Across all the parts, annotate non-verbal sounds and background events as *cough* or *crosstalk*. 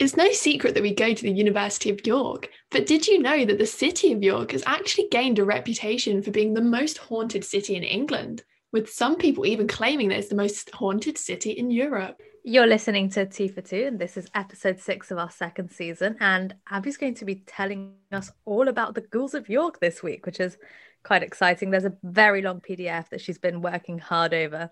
It's no secret that we go to the University of York, but did you know that the city of York has actually gained a reputation for being the most haunted city in England, with some people even claiming that it's the most haunted city in Europe? You're listening to Two for Two, and this is episode six of our second season. And Abby's going to be telling us all about the ghouls of York this week, which is quite exciting. There's a very long PDF that she's been working hard over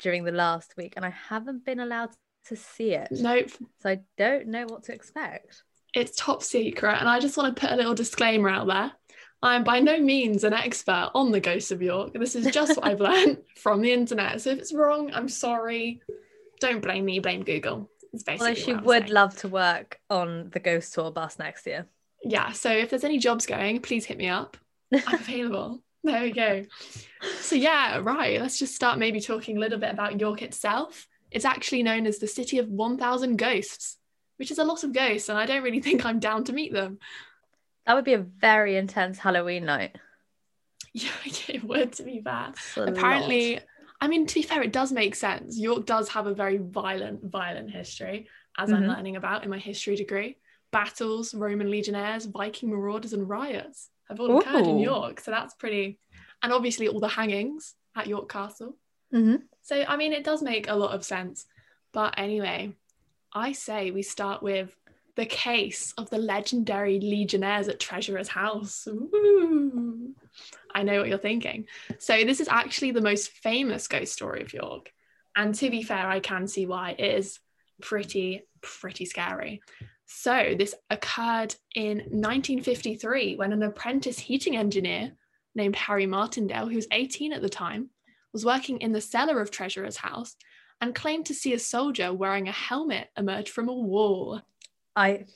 during the last week, and I haven't been allowed to see it. Nope. So I don't know what to expect. It's top secret. And I just want to put a little disclaimer out there. I'm by no means an expert on the ghosts of York. This is just what I've *laughs* learned from the internet. So if it's wrong, I'm sorry. Don't blame me, blame Google. It's basically Although she would saying. love to work on the ghost tour bus next year. Yeah. So if there's any jobs going, please hit me up. I'm available. There we go. So yeah, right. Let's just start maybe talking a little bit about York itself. It's actually known as the city of 1,000 ghosts, which is a lot of ghosts, and I don't really *laughs* think I'm down to meet them. That would be a very intense Halloween night. *laughs* Yeah, it would, to be fair. Apparently, lot. I mean, to be fair, it does make sense. York does have a very violent, violent history, as I'm Mhm. learning about in my history degree. Battles, Roman legionnaires, Viking marauders, and riots have all occurred in York. So that's pretty, and obviously all the hangings at York Castle. Mhm. So, I mean, it does make a lot of sense. But anyway, I say we start with the case of the legendary legionnaires at Treasurer's House. I know what you're thinking. So, this is actually the most famous ghost story of York. And to be fair, I can see why it is pretty, pretty scary. So, this occurred in 1953 when an apprentice heating engineer named Harry Martindale, who was 18 at the time, was working in the cellar of Treasurer's house and claimed to see a soldier wearing a helmet emerge from a wall. I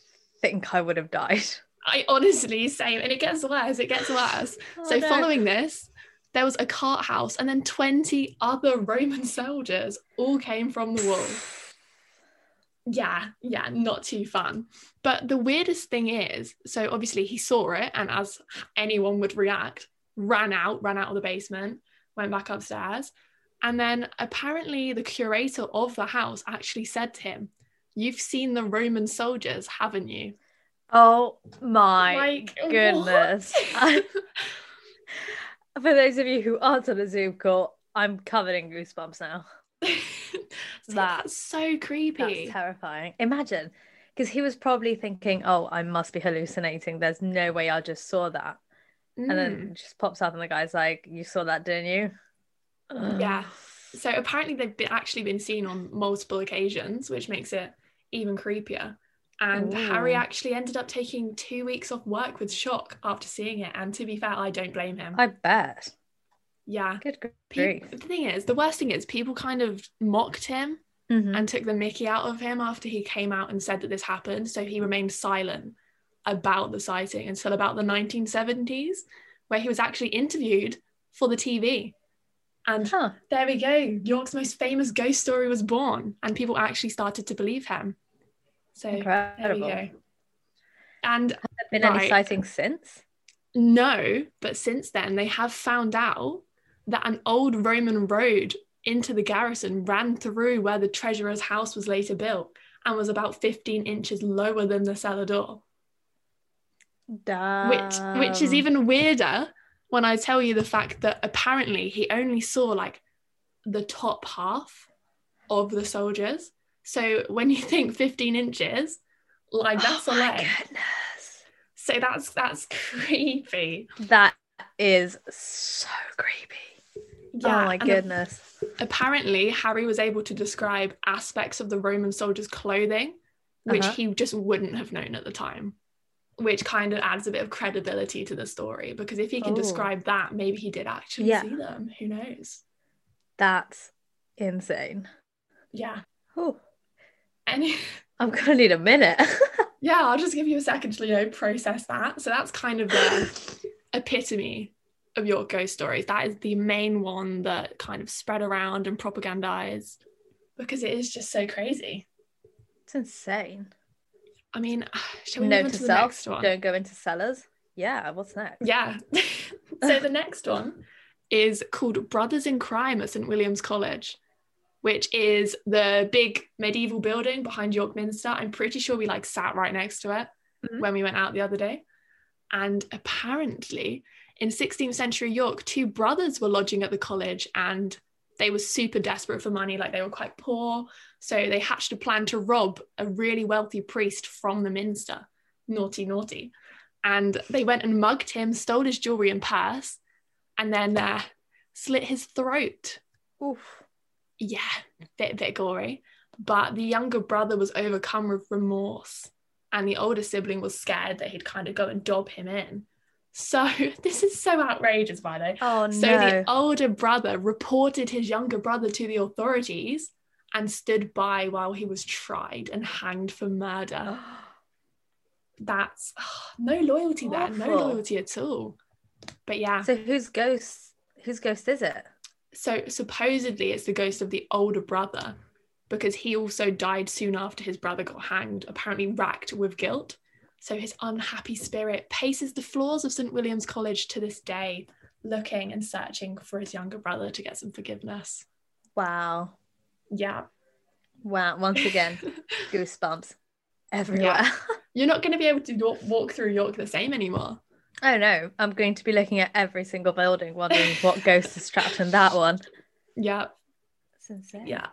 think I would have died. I honestly same, and it gets worse. It gets worse. *sighs* Oh, so no. following this, there was a cart house, and then 20 other Roman soldiers all came from the wall. Yeah, yeah, not too fun. But the weirdest thing is, so obviously he saw it, and as anyone would react, ran out, ran out of the basement, went back upstairs. And then apparently the curator of the house actually said to him, You've seen the Roman soldiers, haven't you? Oh my Like, goodness. *laughs* For those of you who aren't on a Zoom call, I'm covered in goosebumps now. *laughs* That- that's so creepy. That's terrifying. Imagine, because he was probably thinking, "Oh, I must be hallucinating. There's no way I just saw that." And then Mm, just pops up, and the guy's like, "You saw that, didn't you?" yeah. *sighs* So apparently they've been, actually been seen on multiple occasions, which makes it even creepier. And Harry actually ended up taking two weeks off work with shock after seeing it. And to be fair, I don't blame him. I bet. yeah. Good Pe- grief. the thing is, the worst thing is, people kind of mocked him Mhm. and took the mickey out of him after he came out and said that this happened. So he remained silent about the sighting until about the 1970s, where he was actually interviewed for the TV. And Huh. there we go. York's most famous ghost story was born, and people actually started to believe him. So there we Incredible. go. And Has there been any sightings since? no, but since then they have found out that an old Roman road into the garrison ran through where the treasurer's house was later built and was about 15 inches lower than the cellar door. Which which is even weirder when I tell you the fact that apparently he only saw like the top half of the soldiers. So when you *laughs* think 15 inches, like that's oh a leg. goodness. So that's that's *laughs* creepy. That is so creepy. oh my goodness. apparently Harry was able to describe aspects of the Roman soldiers' clothing, which Uh-huh. he just wouldn't have known at the time. Which kind of adds a bit of credibility to the story because if he can Oh. describe that, maybe he did actually Yeah. see them. Who knows? That's insane. Yeah. Oh, And *laughs* I'm gonna need a minute. *laughs* yeah, I'll just give you a second to you know process that. So that's kind of the *laughs* epitome of your ghost stories. That is the main one that kind of spread around and propagandized because it is just so crazy. it's insane. I mean, *sighs* shall we Note move on to to the next one? don't go into cellars. Yeah, what's next? Yeah. *laughs* so the next one is called Brothers in Crime at St William's College. which is the big medieval building behind York Minster. I'm pretty sure we like sat right next to it Mhm. when we went out the other day. And apparently, in 16th century York, two brothers were lodging at the college and they were super desperate for money, like they were quite poor. So they hatched a plan to rob a really wealthy priest from the minster. Naughty, naughty. And they went and mugged him, stole his jewelry and purse, and then uh, slit his throat. Oof. Yeah, bit bit gory. But the younger brother was overcome with remorse, and the older sibling was scared that he'd kind of go and dob him in. So *laughs* this is so outrageous, by the way. Oh no. So the older brother reported his younger brother to the authorities and stood by while he was tried and hanged for murder. *gasps* That's *sighs* no loyalty there, no loyalty at all. But yeah, so whose ghost whose ghost is it? so supposedly it's the ghost of the older brother because he also died soon after his brother got hanged, apparently racked with guilt. So his unhappy spirit paces the floors of St. William's College to this day, looking and searching for his younger brother to get some forgiveness. Wow. Yeah. Wow. Once again, *laughs* goosebumps everywhere. *laughs* You're not going to be able to walk, through York the same anymore. oh no. I'm going to be looking at every single building, wondering what ghost is trapped in that one. Yeah. Insane. Yeah.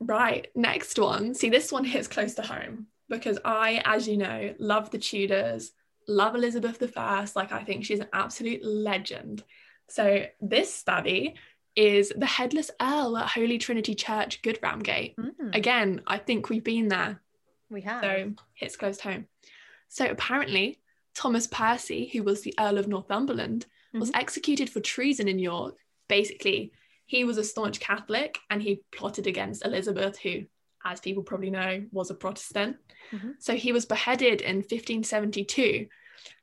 Right. Next one. See, this one hits close to home because I, as you know, love the Tudors, love Elizabeth I. Like, I think she's an absolute legend. So, this study is the Headless Earl at Holy Trinity Church, Goodramgate. Mm, Again, I think we've been there. we have. So, hits close home. So, apparently, Thomas Percy, who was the Earl of Northumberland, was executed for treason in York. Basically, he was a staunch Catholic and he plotted against Elizabeth, who, as people probably know, was a Protestant. Mhm. So he was beheaded in 1572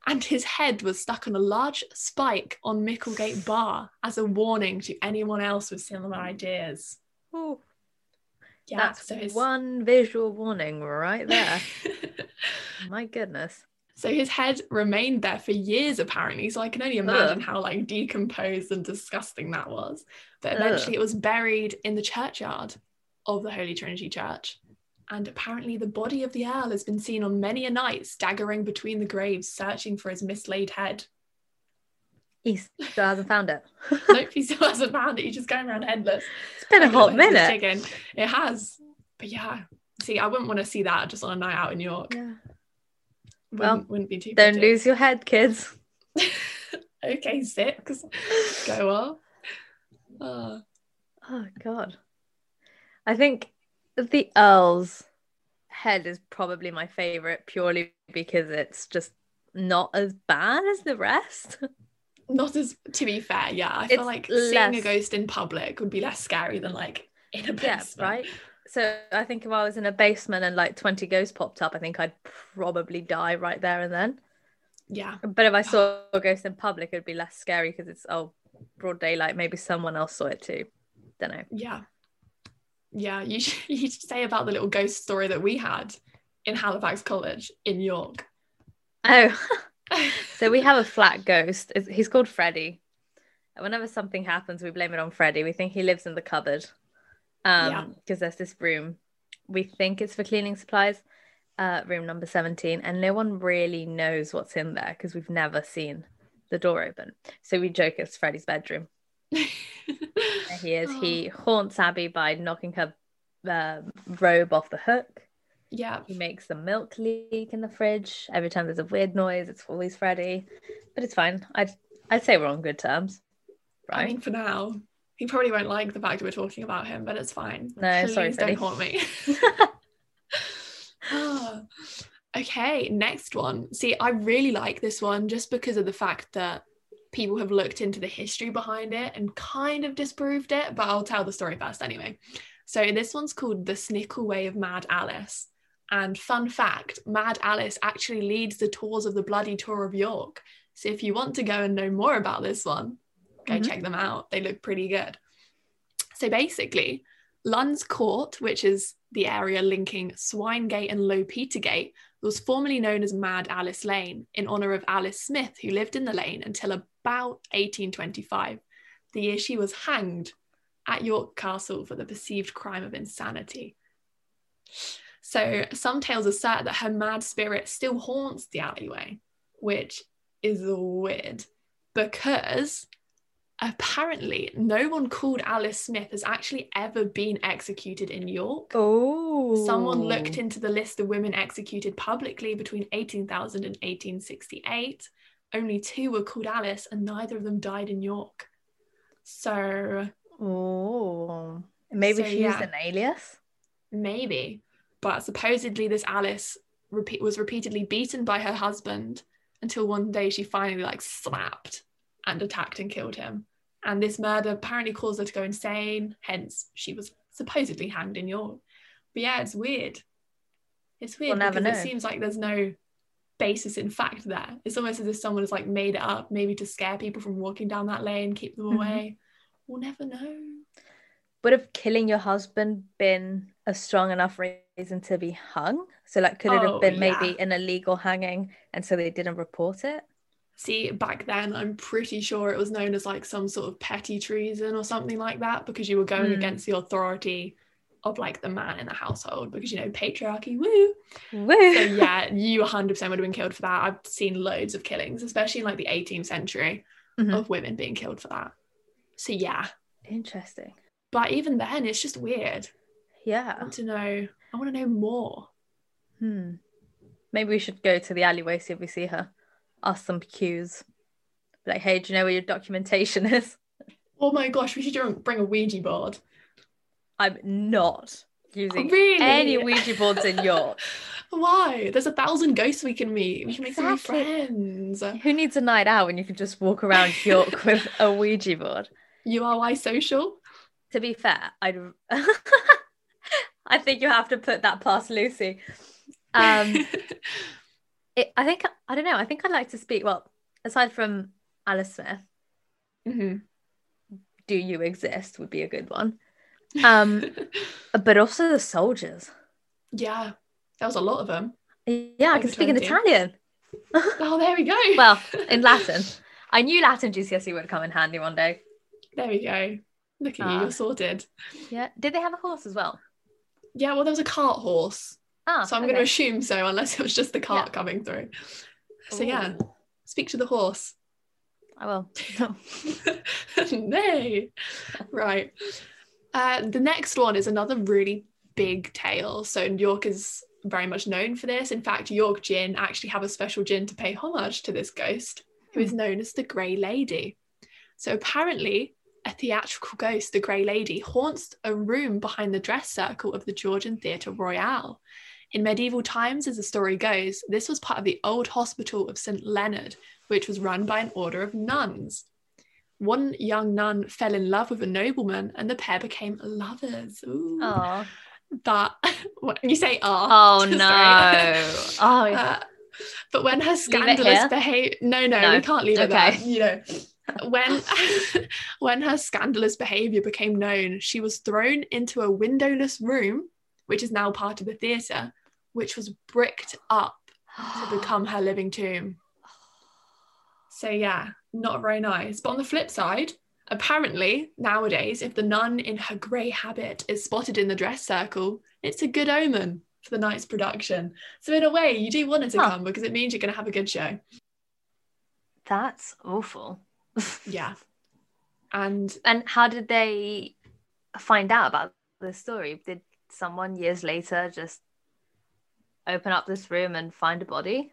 and his head was stuck on a large spike on Micklegate Bar as a warning to anyone else with similar ideas. Ooh, Yeah, that's so his one visual warning right there. *laughs* My goodness. So his head remained there for years, apparently. So I can only imagine how like decomposed and disgusting that was. But eventually, it was buried in the churchyard of the Holy Trinity Church. And apparently, the body of the Earl has been seen on many a night, staggering between the graves, searching for his mislaid head. He still hasn't found it. *laughs* nope, he *laughs* still hasn't found it. He's just going around headless. It's been a hot minute. digging. It has. But yeah, see, I wouldn't want to see that just on a night out in York. Yeah. Wouldn't, Well, wouldn't be too. Don't lose your head, kids. *laughs* okay, six. Go on. Oh, Oh god. I think the Earl's head is probably my favorite purely because it's just not as bad as the rest. *laughs* not as to be fair, yeah. I feel It's like seeing a ghost in public would be less scary than like in a yeah, basement. right. So I think if I was in a basement and like 20 ghosts popped up, I think I'd probably die right there and then. Yeah. But if I saw a ghost in public, it'd be less scary because it's oh broad daylight. Maybe someone else saw it too. Don't know. Yeah. Yeah. You should, *laughs* you should say about the little ghost story that we had in Halifax College in York. Oh, *laughs* so we have a flat ghost. He's called Freddy. And Whenever something happens, we blame it on Freddy. We think he lives in the cupboard. Um, Yeah. because there's this room. We think it's for cleaning supplies, uh, room number 17, and no one really knows what's in there because we've never seen the door open. So we joke it's Freddy's bedroom. *laughs* There he is. *laughs* Oh. He haunts Abby by knocking her uh, robe off the hook. yeah. He makes the milk leak in the fridge. Every time there's a weird noise, it's always Freddy. But it's fine. I'd I'd say we're on good terms. Right? I mean, for now, he probably won't like the fact that we're talking about him, but it's fine. No, Please sorry, don't haunt me. *laughs* *laughs* Okay, next one. See, I really like this one just because of the fact that people have looked into the history behind it and kind of disproved it, but I'll tell the story first anyway. So this one's called The Snickelway of Mad Alice. And fun fact, Mad Alice actually leads the tours of the Bloody Tour of York. So if you want to go and know more about this one, go Mhm. check them out. They look pretty good. So basically, Lund's Court, which is the area linking Swinegate and Low Petergate, was formerly known as Mad Alice Lane in honour of Alice Smith, who lived in the lane until about 1825, the year she was hanged at York Castle for the perceived crime of insanity. So some tales assert that her mad spirit still haunts the alleyway, which is weird because apparently no one called Alice Smith has actually ever been executed in York. Oh. Someone looked into the list of women executed publicly between 18,000 and 1868. Only two were called Alice, and neither of them died in York. So. Oh. Maybe So, she used an alias. Maybe. But supposedly, this Alice repeat- was repeatedly beaten by her husband until one day she finally like snapped and attacked and killed him. And this murder apparently caused her to go insane, hence, she was supposedly hanged in York. But yeah, it's weird. It's weird We'll never because it seems like there's no basis in fact there. It's almost as if someone has like made it up, maybe to scare people from walking down that lane, keep them Mhm. away. We'll never know. Would have killing your husband been a strong enough reason to be hung? So, like, could it Oh, have been maybe an illegal hanging and so they didn't report it? See, back then, I'm pretty sure it was known as like some sort of petty treason or something like that because you were going Hmm. against the authority of like the man in the household because you know patriarchy. Woo! Woo! So yeah, you 100% would have been killed for that. I've seen loads of killings, especially in like the 18th century, Mhm. of women being killed for that. So yeah, Interesting. but even then, it's just weird. yeah I want to know. I want to know more. Hmm. Maybe we should go to the alleyway, see if we see her. Ask some cues. Like, hey, do you know where your documentation *laughs* is? Oh my gosh, we should bring a Ouija board. I'm not using Really? any Ouija boards in York. *laughs* Why? There's a thousand ghosts we can meet. We can make some friends. Who needs a night out when you can just walk around York *laughs* with a Ouija board? URY social. To be fair, I'd *laughs* I think you have to put that past Lucy. Um it, I think I don't know, I think I'd like to speak well, aside from Alice Smith, Mhm. do you exist would be a good one. Um but also the soldiers. yeah, there was a lot of them. Yeah, I can speak in Italian. *laughs* Oh, there we go. Well, in *laughs* Latin. I knew Latin GCSE would come in handy one day. there we go. Look at you, Ah. you're sorted. Yeah. Did they have a horse as well? Yeah, well, there was a cart horse, Ah, so I'm going to assume so, unless it was just the cart Yeah. coming through. So yeah, speak to the horse. I will. *laughs* Nay. Right. Uh, the next one is another really big tale. So York is very much known for this. In fact, York Gin actually have a special gin to pay homage to this ghost, who is known as the Grey Lady. So apparently, a theatrical ghost, the Grey Lady, haunts a room behind the dress circle of the Georgian Theatre Royal. In medieval times, as the story goes, this was part of the old hospital of St. Leonard, which was run by an order of nuns. One young nun fell in love with a nobleman and the pair became lovers. Ooh. Oh. But when you say ah, Oh *laughs* no. *laughs* Oh yeah. Uh, but when her scandalous behavior, no, no, No. we can't leave it Okay. there. You know, when *laughs* when her scandalous behavior became known, she was thrown into a windowless room, which is now part of the theatre, which was bricked up to *gasps* become her living tomb. So yeah, not mm. very nice. But on the flip side, apparently nowadays, if the nun in her grey habit is spotted in the dress circle, it's a good omen for the night's production. So in a way, you do want her to Huh. come because it means you're going to have a good show. That's awful. *laughs* Yeah. And And how did they find out about the story? Did someone years later just open up this room and find a body?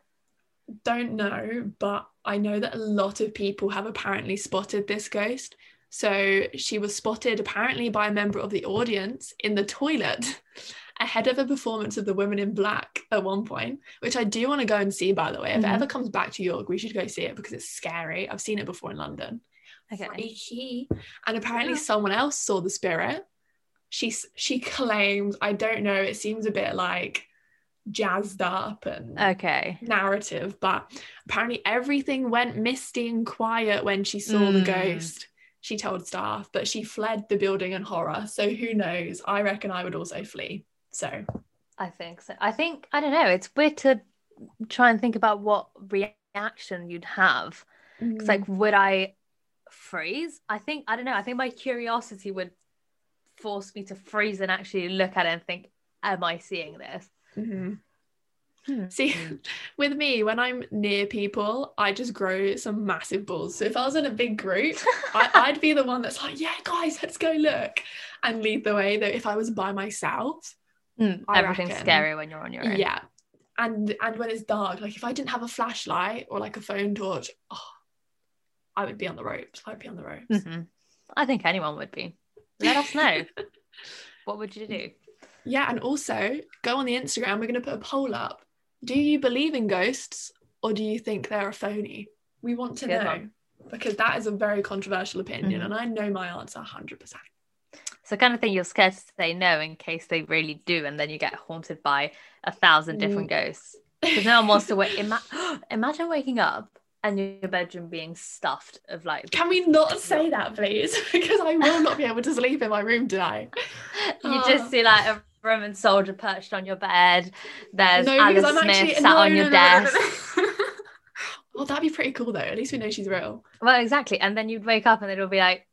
Don't know, but I know that a lot of people have apparently spotted this ghost. So she was spotted apparently by a member of the audience in the toilet *laughs* ahead of a performance of the Women in Black at one point, which I do want to go and see, by the way. If it Mhm. ever comes back to York, we should go see it because it's scary. I've seen it before in London. Okay. Freaky. And apparently Yeah. someone else saw the spirit. She she claims, I don't know, it seems a bit like jazzed up and Okay. narrative, but apparently everything went misty and quiet when she saw the Mm. ghost. She told staff, but she fled the building in horror. So who knows? I reckon I would also flee. So I think so. I think I don't know. It's weird to try and think about what reaction you'd have. It's Mm. like, would I freeze? I think I don't know. I think my curiosity would force me to freeze and actually look at it and think, "Am I seeing this?" Mhm. Hmm. See, *laughs* with me, when I'm near people, I just grow some massive balls. So if I was in a big group, I, *laughs* I'd be the one that's like, yeah, guys, let's go look and lead the way. Though if I was by myself, Mm, Everything's reckon. scary when you're on your own. yeah. And and when it's dark, like if I didn't have a flashlight or like a phone torch, oh, I would be on the ropes. I'd be on the ropes. Mhm. I think anyone would be. Let us know. *laughs* what would you do? Yeah, and also go on the Instagram. We're going to put a poll up. Do you believe in ghosts or do you think they're a phony? We want to know because that is a very controversial opinion, Mhm. and I know my answer 100%. So kind of thing you're scared to say no in case they really do, and then you get haunted by a thousand different ghosts. *laughs* Because no one wants to wait. Ima- *gasps* imagine waking up and your bedroom being stuffed of like Can we not say that, please? *laughs* because I will not be able to *laughs* sleep in my room tonight. you Oh. just see like a Roman soldier perched on your bed. There's no, Alice Smith actually sat no, on your no, desk. *laughs* well, that'd be pretty cool though. At least we know she's real. Well, exactly. And then you'd wake up and it'll be like,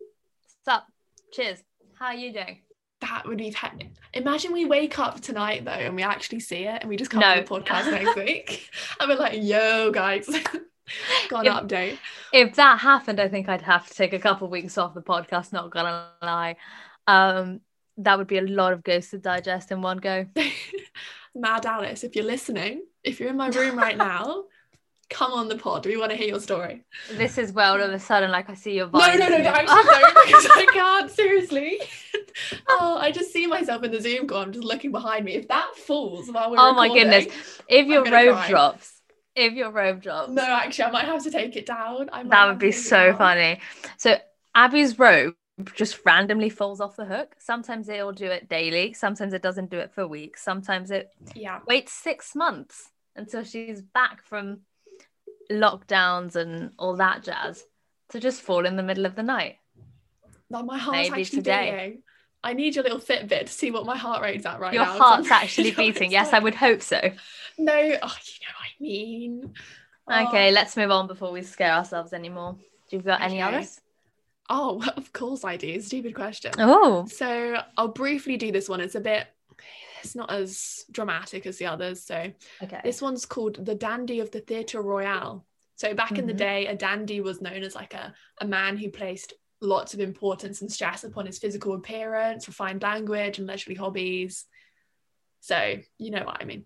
"Sup, cheers, how are you doing?" That would be. Te- Imagine we wake up tonight though, and we actually see it, and we just come No. on the podcast next week, *laughs* and we're like, "Yo, guys, *laughs* got an If- update." if that happened, I think I'd have to take a couple weeks off the podcast. Not gonna lie, um, that would be a lot of ghosts to digest in one go. *laughs* Mad Alice, if you're listening, if you're in my room right *laughs* now, come on the pod. We want to hear your story. This is where all of a sudden, like I see your No, no, no, no, actually don't because I can't. Seriously. *laughs* oh, I just see myself in the Zoom call. I'm just looking behind me. If that falls while we're oh my goodness! If your robe cry. drops, if your robe drops, No, actually, I might have to take it down. That would be so funny. So Abby's robe just randomly falls off the hook. Sometimes it'll do it daily. Sometimes it doesn't do it for weeks. Sometimes it Yeah. waits six months until she's back from lockdowns and all that jazz to just fall in the middle of the night. Like my heart's Maybe actually today. beating. I need your little Fitbit to see what my heart rate's at right now. *laughs* Your heart's actually beating. Yes, I would hope so. No, oh, you know what I mean. Okay, Oh. let's move on before we scare ourselves anymore. Do you've got any others? Oh, *laughs* of course I do. Stupid question. Oh, So I'll briefly do this one. It's a bit, it's not as dramatic as the others. So okay. this one's called The Dandy of the Theatre Royal. So back in the Mhm. day, a dandy was known as like a, a man who placed lots of importance and stress upon his physical appearance, refined language, and leisurely hobbies. So you know what I mean.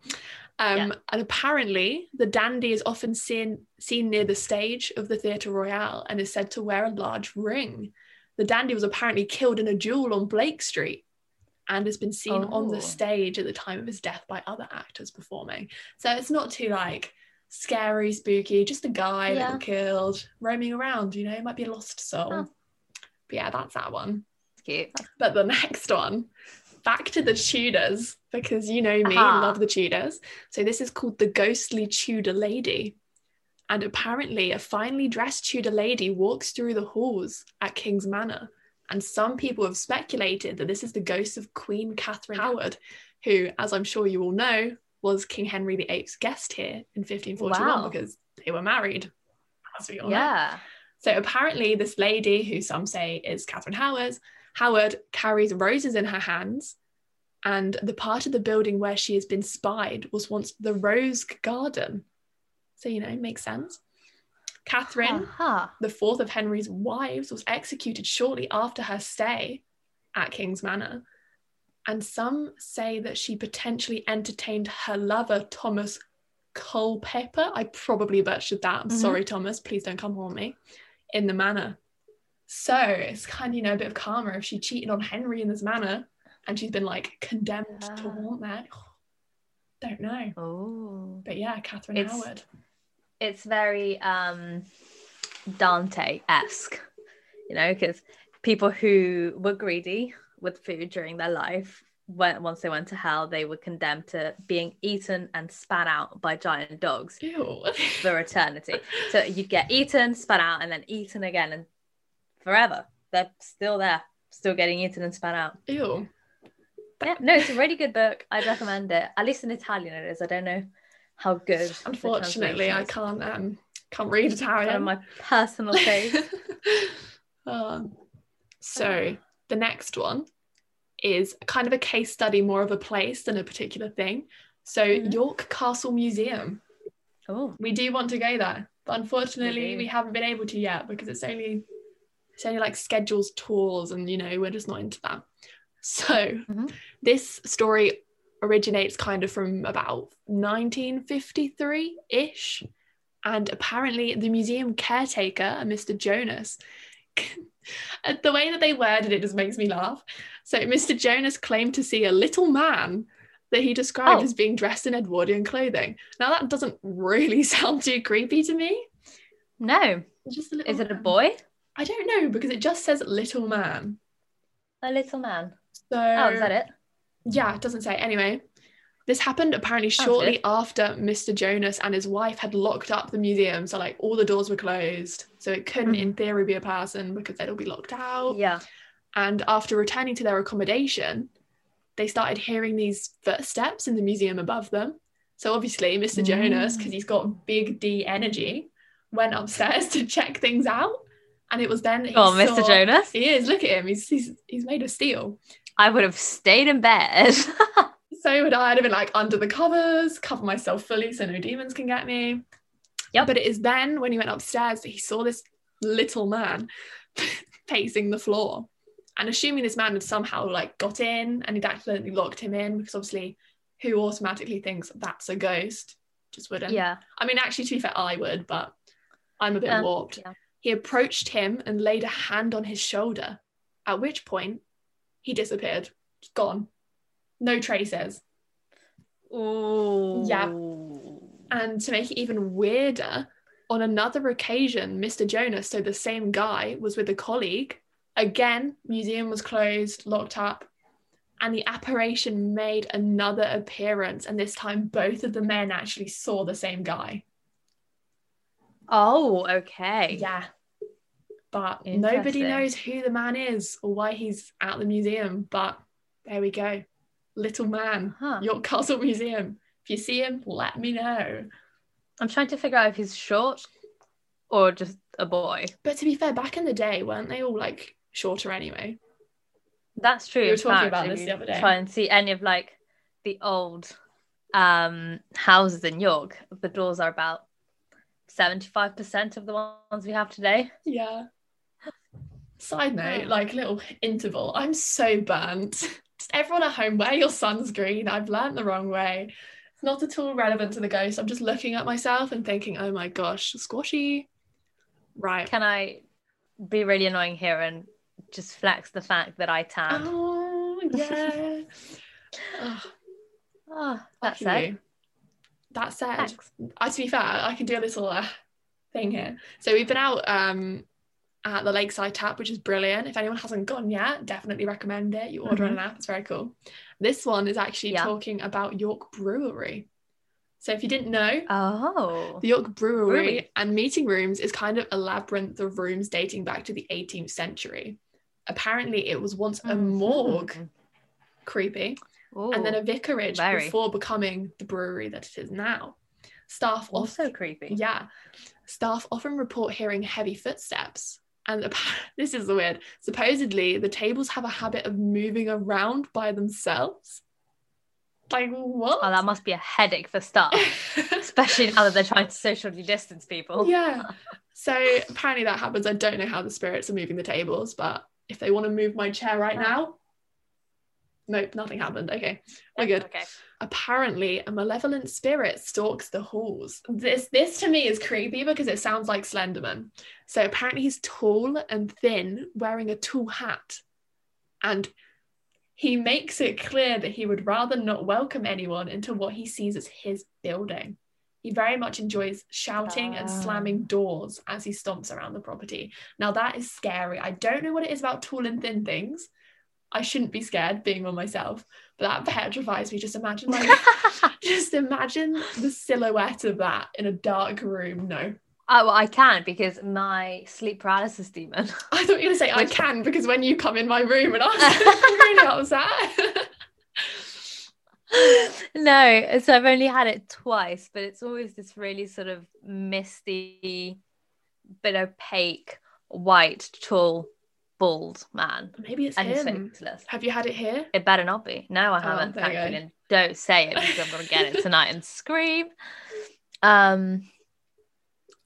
Um, Yeah. And apparently, the dandy is often seen seen near the stage of the Theatre Royal and is said to wear a large ring. The dandy was apparently killed in a duel on Blake Street and has been seen on Oh. the stage at the time of his death by other actors performing. So it's not too like scary, spooky, just a guy that Yeah. got killed roaming around, you know, it might be a lost soul. Oh. But yeah, that's that one. cute. But the *laughs* next one, back to the Tudors, because you know me, Aha. love the Tudors. So this is called the Ghostly Tudor Lady. And apparently, a finely dressed Tudor lady walks through the halls at King's Manor. And some people have speculated that this is the ghost of Queen Catherine Howard, who, as I'm sure you all know, was King Henry VIII's guest here in 1541 Wow. because they were married, as we all know. Yeah. So apparently, this lady, who some say is Catherine Howard, Howard carries roses in her hands, and the part of the building where she has been spied was once the Rose Garden. So you know, makes sense. Catherine, Aha. the fourth of Henry's wives, was executed shortly after her stay at King's Manor. And some say that she potentially entertained her lover, Thomas Culpeper. I probably butchered that. I'm Mhm. sorry, Thomas. Please don't come haunt me. In the manor. So it's kind of, you know, a bit of karma if she cheated on Henry in this manner and she's been like condemned to Ah. haunt there. *sighs* Don't know. Oh. But yeah, Catherine It's- Howard. It's very um Dante-esque, you know, because people who were greedy with food during their life, when once they went to hell, they were condemned to being eaten and spat out by giant dogs Ew. for eternity. *laughs* So you'd get eaten, spat out, and then eaten again, and forever. They're still there, still getting eaten and spat out. Ew. Yeah, no, it's a really good book. I'd recommend it. At least in Italian, it is. I don't know how good. Unfortunately, I can't um can't read Italian. my personal faves. *laughs* um, so the next one, is kind of a case study, more of a place than a particular thing. So, Mhm. York Castle Museum. Oh, We do want to go there, but unfortunately, we haven't been able to yet because it's only it's only like schedules tours, and you know we're just not into that. *laughs* So, Mhm. this story originates kind of from about 1953 ish, and apparently the museum caretaker, Mr. Jonas. *laughs* The way that they worded it just makes me laugh. So, Mr. Jonas claimed to see a little man that he described Oh. as being dressed in Edwardian clothing. Now, that doesn't *laughs* really sound too creepy to me. no. Just a little Is it a boy? I don't know because it just says little man. A little man. So Oh, is that it? Yeah, it doesn't say. Anyway, this happened apparently shortly good. after Mr. Jonas and his wife had locked up the museum. So like all the doors were closed. So it couldn't Mhm. in theory be a person because they'd all be locked out. Yeah. And after returning to their accommodation, they started hearing these footsteps in the museum above them. So obviously, Mr. Jonas, Mm. because he's got big D energy, went upstairs *laughs* to check things out. And it was then he Oh, Mr. saw- Jonas. He is. Look at him. He's he's, he's made of steel. I would have stayed in bed. *laughs* So would I. I'd have been like under the covers, cover myself fully so no demons can get me. Yeah. But it is then when he went upstairs that he saw this little man *laughs* pacing the floor. And assuming this man had somehow like got in and he'd accidentally locked him in, because obviously who automatically thinks that's a ghost? Just wouldn't. yeah. I mean, actually, to be fair, I would, but I'm a bit Um, warped. yeah. He approached him and laid a hand on his shoulder, at which point he disappeared. Gone. No traces. Ooh. Yeah. And to make it even weirder, on another occasion, Mr. Jonas, so the same guy, was with a colleague. Again, museum was closed, locked up, and the apparition made another appearance. And this time, both of the men actually saw the same guy. Oh, okay. Yeah. But nobody knows who the man is or why he's at the museum. But there we go. Little man, Huh. York Castle Museum. If you see him, let me know. I'm trying to figure out if he's short or just a boy. But to be fair, back in the day, weren't they all like shorter anyway? That's true. We were talking about this the other day. Try and see any of like the old um houses in York. The doors are about 75% of the ones we have today. Yeah. Side note, like little interval. I'm so burnt. Just everyone at home, wear your sunscreen. I've learnt the wrong way. It's not at all relevant to the ghost. I'm just looking at myself and thinking, oh my gosh, squashy. Right. Can I be really annoying here and just flex the fact that I tan? Oh yeah. *laughs* oh, Oh, that's it. That said, I, to be fair, I can do a little uh, thing here. So we've been out um, at the Lakeside Tap, which is brilliant. If anyone hasn't gone yet, definitely recommend it. You order on an app, it's very cool. This one is actually Yeah. talking about York Brewery. So if you didn't know, Oh. the York Brewery Brewery. and meeting rooms is kind of a labyrinth of rooms dating back to the 18th century. Apparently, it was once a morgue, *laughs* Mhm. Creepy, and then a vicarage very. before becoming the brewery that it is now. Staff also creepy. yeah. Staff often report hearing heavy footsteps. And *laughs* this is the weird. Supposedly, the tables have a habit of moving around by themselves. Like, what? Oh, that must be a headache for staff, *laughs* especially now that they're trying to socially distance people. yeah. *laughs* So apparently that happens. I don't know how the spirits are moving the tables, but if they want to move my chair right now, nope, nothing happened. Okay, we're good. Okay. apparently a malevolent spirit stalks the halls. This this to me is creepy because it sounds like Slenderman. So apparently he's tall and thin, wearing a tall hat. And he makes it clear that he would rather not welcome anyone into what he sees as his building. He very much enjoys shouting and Ah. slamming doors as he stomps around the property. Now that is scary. I don't know what it is about tall and thin things. I shouldn't be scared being on myself, but that petrifies me. Just imagine like *laughs* just imagine the silhouette of that in a dark room. No. Oh, well, I can because my sleep paralysis demon. *laughs* I thought you were gonna say I can because when you come in my room and I was *laughs* really upset. no, so I've only had it twice, but it's always this really sort of misty, bit opaque, white, tall bald man. Maybe it's And him. faceless. Have you had it here? It better not be. No, I Oh, haven't. there you go. Thankfully. Don't say it because I'm gonna get it *laughs* tonight and scream. Um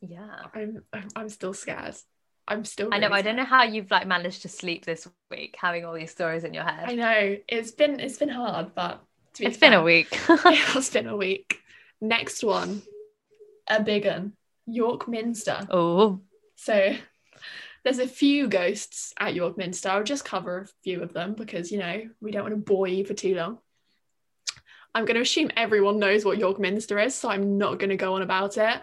yeah. I'm I'm, I'm still scared. I'm still. I know, really I don't know how you've like managed to sleep this week having all these stories in your head. I know it's been it's been hard, but to be It's been a week. *laughs* *laughs* it has been a week. Next one, a big one, York Minster. oh, So there's a few ghosts at York Minster. I'll just cover a few of them because you know we don't want to bore you for too long. I'm going to assume everyone knows what York Minster is, so I'm not going to go on about it.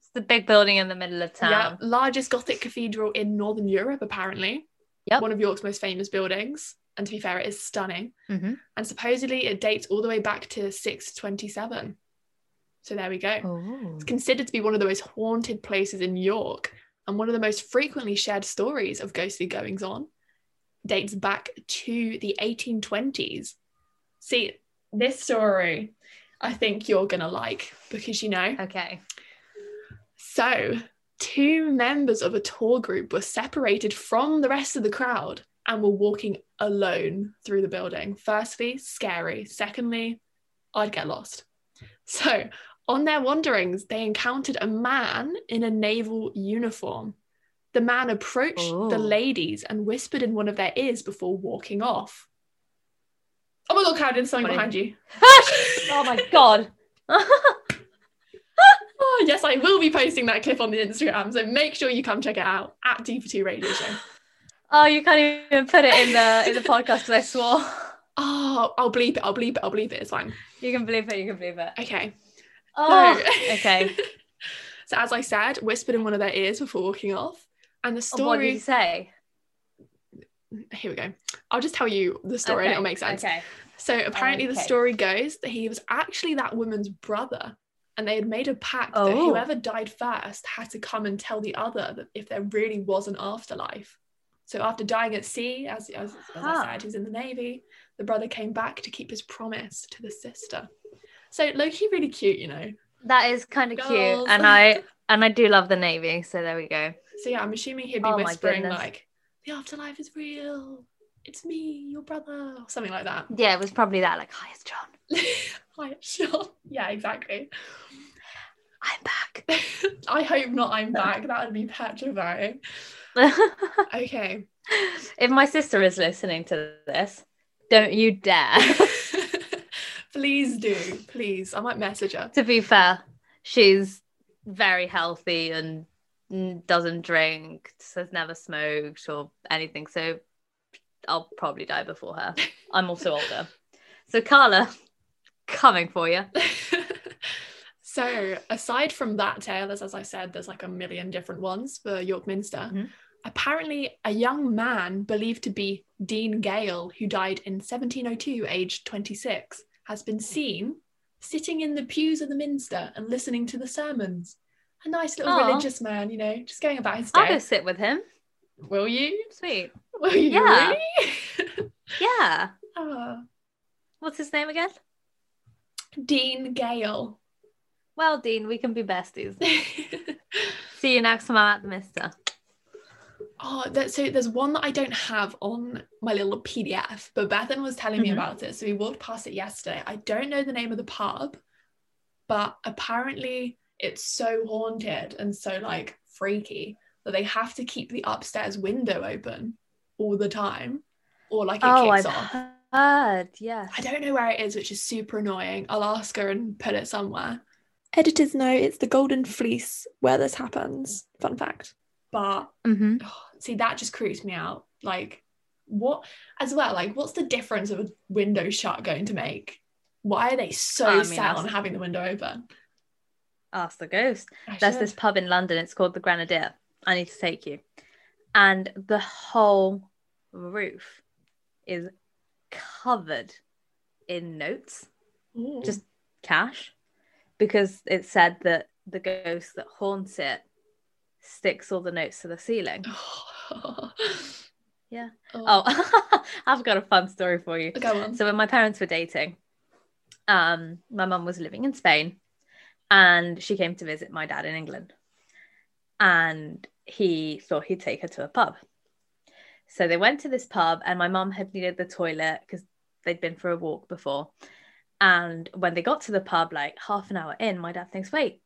it's the big building in the middle of town. Yeah, largest Gothic cathedral in Northern Europe, apparently. Yep. One of York's most famous buildings. And to be fair, it is stunning. Mhm. And supposedly it dates all the way back to 627. So there we go. Oh. It's considered to be one of the most haunted places in York and one of the most frequently shared stories of ghostly goings on. Dates back to the 1820s. See, this story I think you're going to like because you know. Okay. So, two members of a tour group were separated from the rest of the crowd and were walking alone through the building. Firstly, scary. Secondly, I'd get lost. So, on their wanderings, they encountered a man in a naval uniform. The man approached the Oh. ladies and whispered in one of their ears before walking off. Oh my god, there's something What behind is- you. *laughs* oh my god. *laughs* Oh, yes, I will be posting that clip on the Instagram. So make sure you come check it out at D for Two Radio Show. oh, you can't even put it in the in the podcast because I swore. *laughs* Oh, I'll bleep it. I'll bleep it. I'll bleep it. It's fine. You can believe it. You can believe it. Okay. Oh, So- *laughs* okay. so as I said, whispered in one of their ears before walking off. And the Oh, what did story. say? here we go. I'll just tell you the story and it'll make sense. Okay. So apparently, the story goes that he was actually that woman's brother, and they had made a pact that Oh. whoever died first had to come and tell the other that if there really was an afterlife. So after dying at sea, as as, as I Huh. said, he's in the navy. The brother came back to keep his promise to the sister. So lowkey, really cute, you know. That is kind of cute, and I and I do love the navy. So there we go. So yeah, I'm assuming he'd be Oh whispering like, "The afterlife is real. It's me, your brother," or something like that. Yeah, it was probably that. Like, hi, it's John. *laughs* Hi, it's John. Yeah, exactly. I'm back. *laughs* I hope not. I'm back. That would be petrifying. *laughs* Okay. if my sister is listening to this, don't you dare. Please do. Please. I might message her. to be fair, she's very healthy and doesn't drink, has never smoked or anything. So I'll probably die before her. *laughs* I'm also older. So Carla, coming for you. *laughs* so, aside from that tale, as, as I said, there's like a million different ones for York Minster. Mhm. Apparently, a young man believed to be Dean Gale, who died in 1702, aged 26, has been seen sitting in the pews of the Minster and listening to the sermons. A nice little Aw. religious man, you know, just going about his day. I'll go sit with him. Will you? Sweet. *laughs* Will you Yeah. really? *laughs* Yeah. Ah. What's his name again? Dean Gale. Well, Dean, we can be besties. *laughs* See you next time I'm at the Mister. Oh, that, so there's one that I don't have on my little PDF, but Bethan was telling me Mhm. about it. So we walked past it yesterday. I don't know the name of the pub, but apparently it's so haunted and so like freaky that they have to keep the upstairs window open all the time, or like it Oh, kicks I've off. heard. Yes. I don't know where it is, which is super annoying. I'll ask her and put it somewhere. Editors know it's the Golden Fleece where this happens. Fun fact. But hmm oh, *sighs* see, that just creeps me out. Like, what, as well, like, what's the difference of a window shut going to make? Why are they so I mean, set on having the window open? Ask the ghost. I There's should. this pub in London. It's called the Grenadier. I need to take you. And the whole roof is covered in notes, Ooh. just cash, because it said that the ghost that haunts it sticks all the notes to the ceiling. *laughs* Yeah. Oh, Oh, *laughs* I've got a fun story for you. go on. So when my parents were dating, um, my mum was living in Spain and she came to visit my dad in England. And he thought he'd take her to a pub. So they went to this pub, and my mum had needed the toilet because they'd been for a walk before. And when they got to the pub, like half an hour in, my dad thinks, "Wait,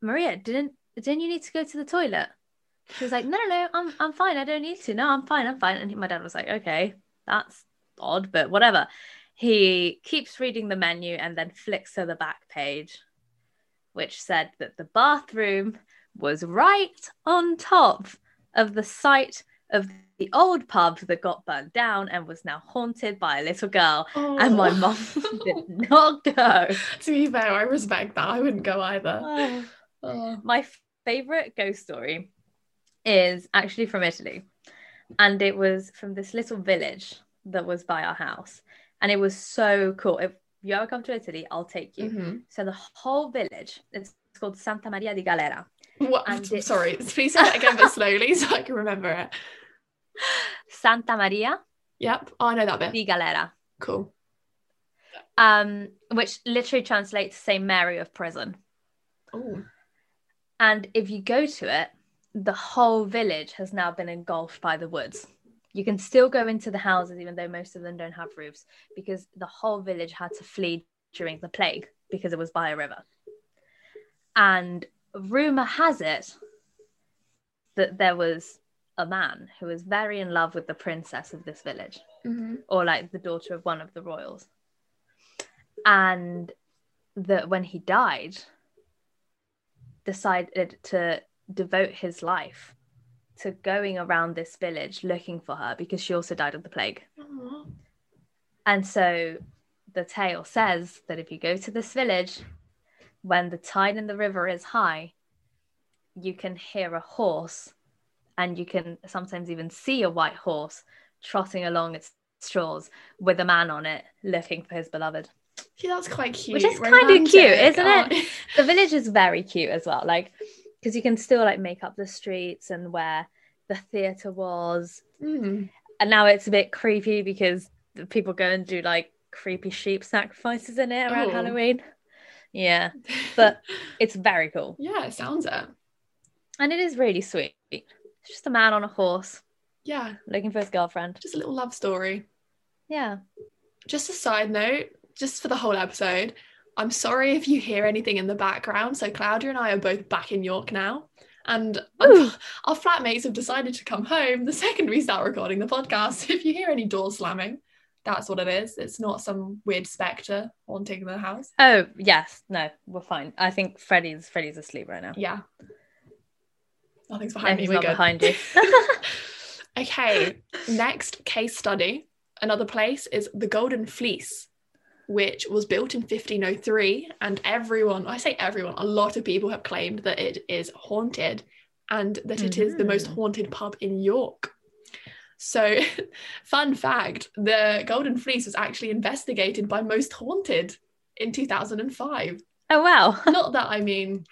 Maria, didn't didn't you need to go to the toilet?" She was like, "No, no, no, I'm I'm fine. I don't need to. No, I'm fine. I'm fine." And my dad was like, "Okay, that's odd, but whatever." He keeps reading the menu and then flicks to the back page, which said that the bathroom was right on top of the site of the old pub that got burnt down and was now haunted by a little girl. Oh. And my mum oh. *laughs* did not go. To be fair, I respect that. I wouldn't go either. Oh. oh. My favorite ghost story is actually from Italy. And it was from this little village that was by our house. And it was so cool. If you ever come to Italy, I'll take you. Mhm. So the whole village, it's called Santa Maria di Galera. What? It- Sorry, please say that again, but *laughs* slowly so I can remember it. Santa Maria Yep. Oh, I know that bit. di Galera. Cool. Um, which literally translates to St. Mary of Prison. Oh. And if you go to it, the whole village has now been engulfed by the woods. You can still go into the houses, even though most of them don't have roofs, because the whole village had to flee during the plague because it was by a river. And rumor has it that there was a man who was very in love with the princess of this village hmm or like the daughter of one of the royals. And that when he died, decided to devote his life to going around this village looking for her because she also died of the plague. And so the tale says that if you go to this village, when the tide in the river is high, you can hear a horse and you can sometimes even see a white horse trotting along its straws with a man on it looking for his beloved. Yeah, that's quite cute. Which is kinda cute, isn't Oh. it? *laughs* The village is very cute as well, like because you can still like make up the streets and where the theatre was. Mm. And now it's a bit creepy because the people go and do like creepy sheep sacrifices in it around Oh. Halloween. Yeah, *laughs* but it's very cool. yeah, it sounds it. And it is really sweet. It's just a man on a horse Yeah, looking for his girlfriend. just a little love story. Yeah. Just a side note, just for the whole episode, I'm sorry if you hear anything in the background. So Claudia and I are both back in York now. And *laughs* our, flatmates have decided to come home the *laughs* second we start recording the podcast. *laughs* If you hear any doors slamming, that's what it is. It's not some weird spectre haunting the house. Oh yes, no, we're fine. I think Freddie's Freddie's asleep right now. Yeah. Nothing's No, behind me. he's We're not good. behind you. Okay, next case study. Another place is the Golden Fleece, which was built in 1503. And everyone, I say everyone, a lot of people have claimed that it is haunted and that it is the most Mhm. haunted pub in York. So, *laughs* fun fact the Golden Fleece was actually investigated by Most Haunted in 2005. oh wow. *laughs* Not that I mean,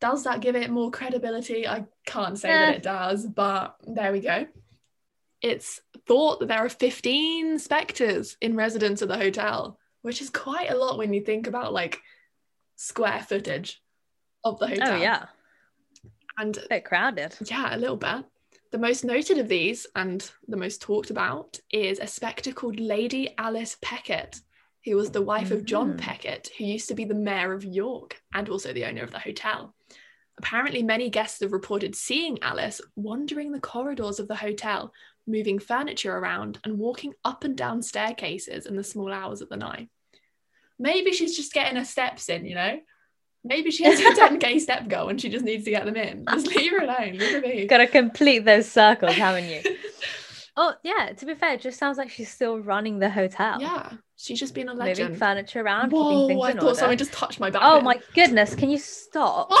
does that give it more credibility? I can't say Eh. that it does, but there we go. It's thought that there are 15 spectres in residence at the hotel, which is quite a lot when you think about like square footage of the hotel. Oh yeah. And a bit crowded. yeah, a little bit. The most noted of these and the most talked about is a spectre called Lady Alice Peckett, who was the wife of John Mhm. Peckett, who used to be the mayor of York and also the owner of the hotel. Apparently, many guests have reported seeing Alice wandering the corridors of the hotel, moving furniture around and walking up and down staircases in the small hours of the night. Maybe she's just getting her steps in, you know? Maybe she has a 10k *laughs* step goal and she just needs to get them in. Just leave her alone. Leave her be. Got to complete those circles, haven't you? *laughs* Oh yeah. To be fair, it just sounds like she's still running the hotel. Yeah, she's just been a legend. Moving furniture around, keeping Whoa, things I in thought order. someone just touched my back. Oh my goodness! Can you stop? *laughs* that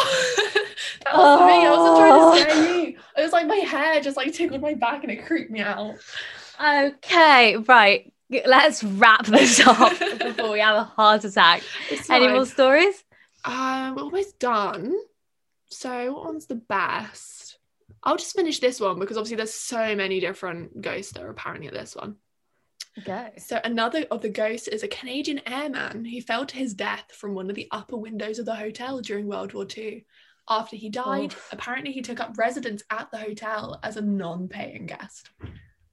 was oh. me. I wasn't trying Oh. to scare you. It was like my hair just like tickled my back and it creeped me out. Okay, right. Let's wrap this *laughs* up before we have a heart attack. Any more stories? Um, we're almost done. So what one's the best? I'll just finish this one because obviously there's so many different ghosts that are apparently at this one. Okay. So another of the ghosts is a Canadian airman who fell to his death from one of the upper windows of the hotel during World War II After he died, Oof. apparently he took up residence at the hotel as a non-paying guest,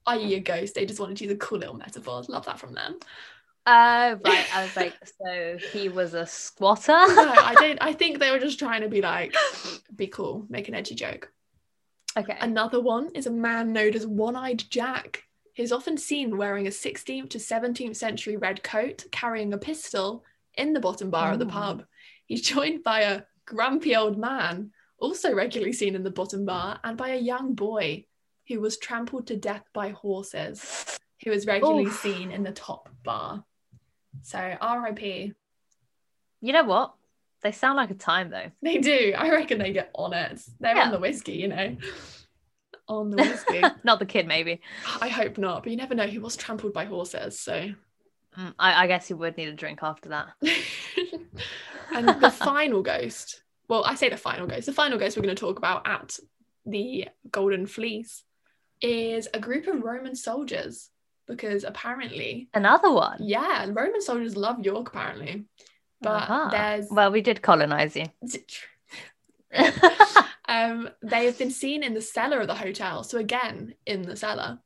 i.e., a ghost. They just wanted to use a cool little metaphor. Love that from them. Oh, right. I was like, *laughs* so he was a squatter? No, I *laughs* don't. I think they were just trying to be like, be cool, make an edgy joke. okay. Another one is a man known as One-Eyed Jack. He's often seen wearing a 16th to 17th century red coat, carrying a pistol in the bottom bar of the pub. He's joined by a grumpy old man, also regularly seen in the bottom bar, and by a young boy who was trampled to death by horses, who was regularly Oof. seen in the top bar. So R.I.P. you know what? They sound like a time though. They do. I reckon they get on it. They're Yeah. on the whiskey, you know. On the *laughs* whiskey. Not the kid, maybe. I hope not, but you never know. He was trampled by horses, so. Mm, I, I guess you would need a drink after that. *laughs* and the *laughs* final ghost, well, I say the final ghost, the final ghost we're going to talk about at the Golden Fleece is a group of Roman soldiers because apparently, Another one. yeah, Roman soldiers love York apparently. But Uh-huh. there's Well, we did colonize you. *laughs* um, they have been seen in the cellar of the hotel. So again, in the cellar,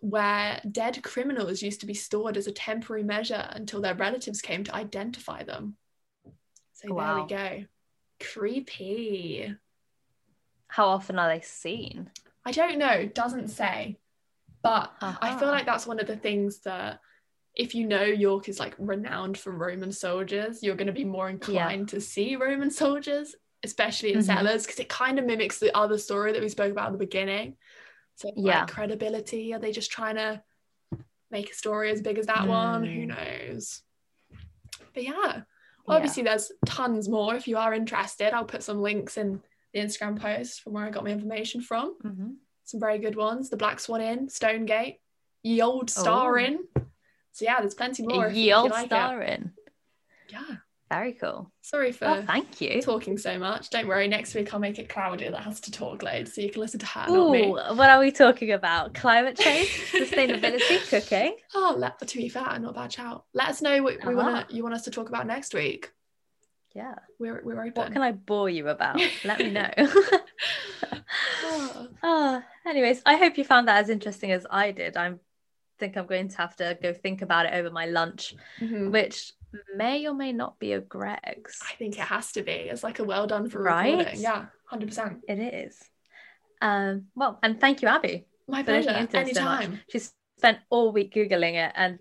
where dead criminals used to be stored as a temporary measure until their relatives came to identify them. So Wow. there we go. Creepy. How often are they seen? I don't know, doesn't say. But I feel Uh-huh. like that's one of the things that if you know York is like renowned for Roman soldiers, you're going to be more inclined to see Roman soldiers, especially in Mhm. cellars, because it kind of mimics the other story that we spoke about at the beginning. So, Yeah. like credibility, are they just trying to make a story as big as that one? Who Mm. knows? But yeah, well, Yeah. obviously, there's tons more. If you are interested, I'll put some links in the Instagram post from where I got my information from Mhm. some very good ones. The Black Swan Inn, Stonegate, Ye Old Star Oh. Inn. So yeah, there's plenty more. if, Ye old like it. star in. Very cool. Sorry for thank you. talking so much. Don't worry. Next week I'll make it Claudia that has to talk loads, so you can listen to her, not Ooh, me. what are we talking about? Climate change, *laughs* sustainability, cooking. Oh, let, to be fair, not a bad shout. Let us know what we Ah. want you want us to talk about next week. Yeah. We're we're open. What can I bore you about? Let me know. Oh, *laughs* *laughs* oh, anyways, I hope you found that as interesting as I did. I'm think I'm going to have to go think about it over my lunch, mhm. which may or may not be a Greggs. I think it has to be. It's like a well done for Right? recording. Yeah, hundred percent. It is. Um, well, and thank you, Abby. My pleasure. it so. She's spent all week Googling it, and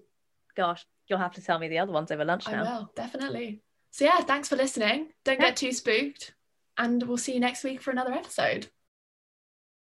gosh, you'll have to tell me the other ones over lunch now. I will, definitely. So yeah, thanks for listening. Don't Yeah. get too spooked. And we'll see you next week for another episode.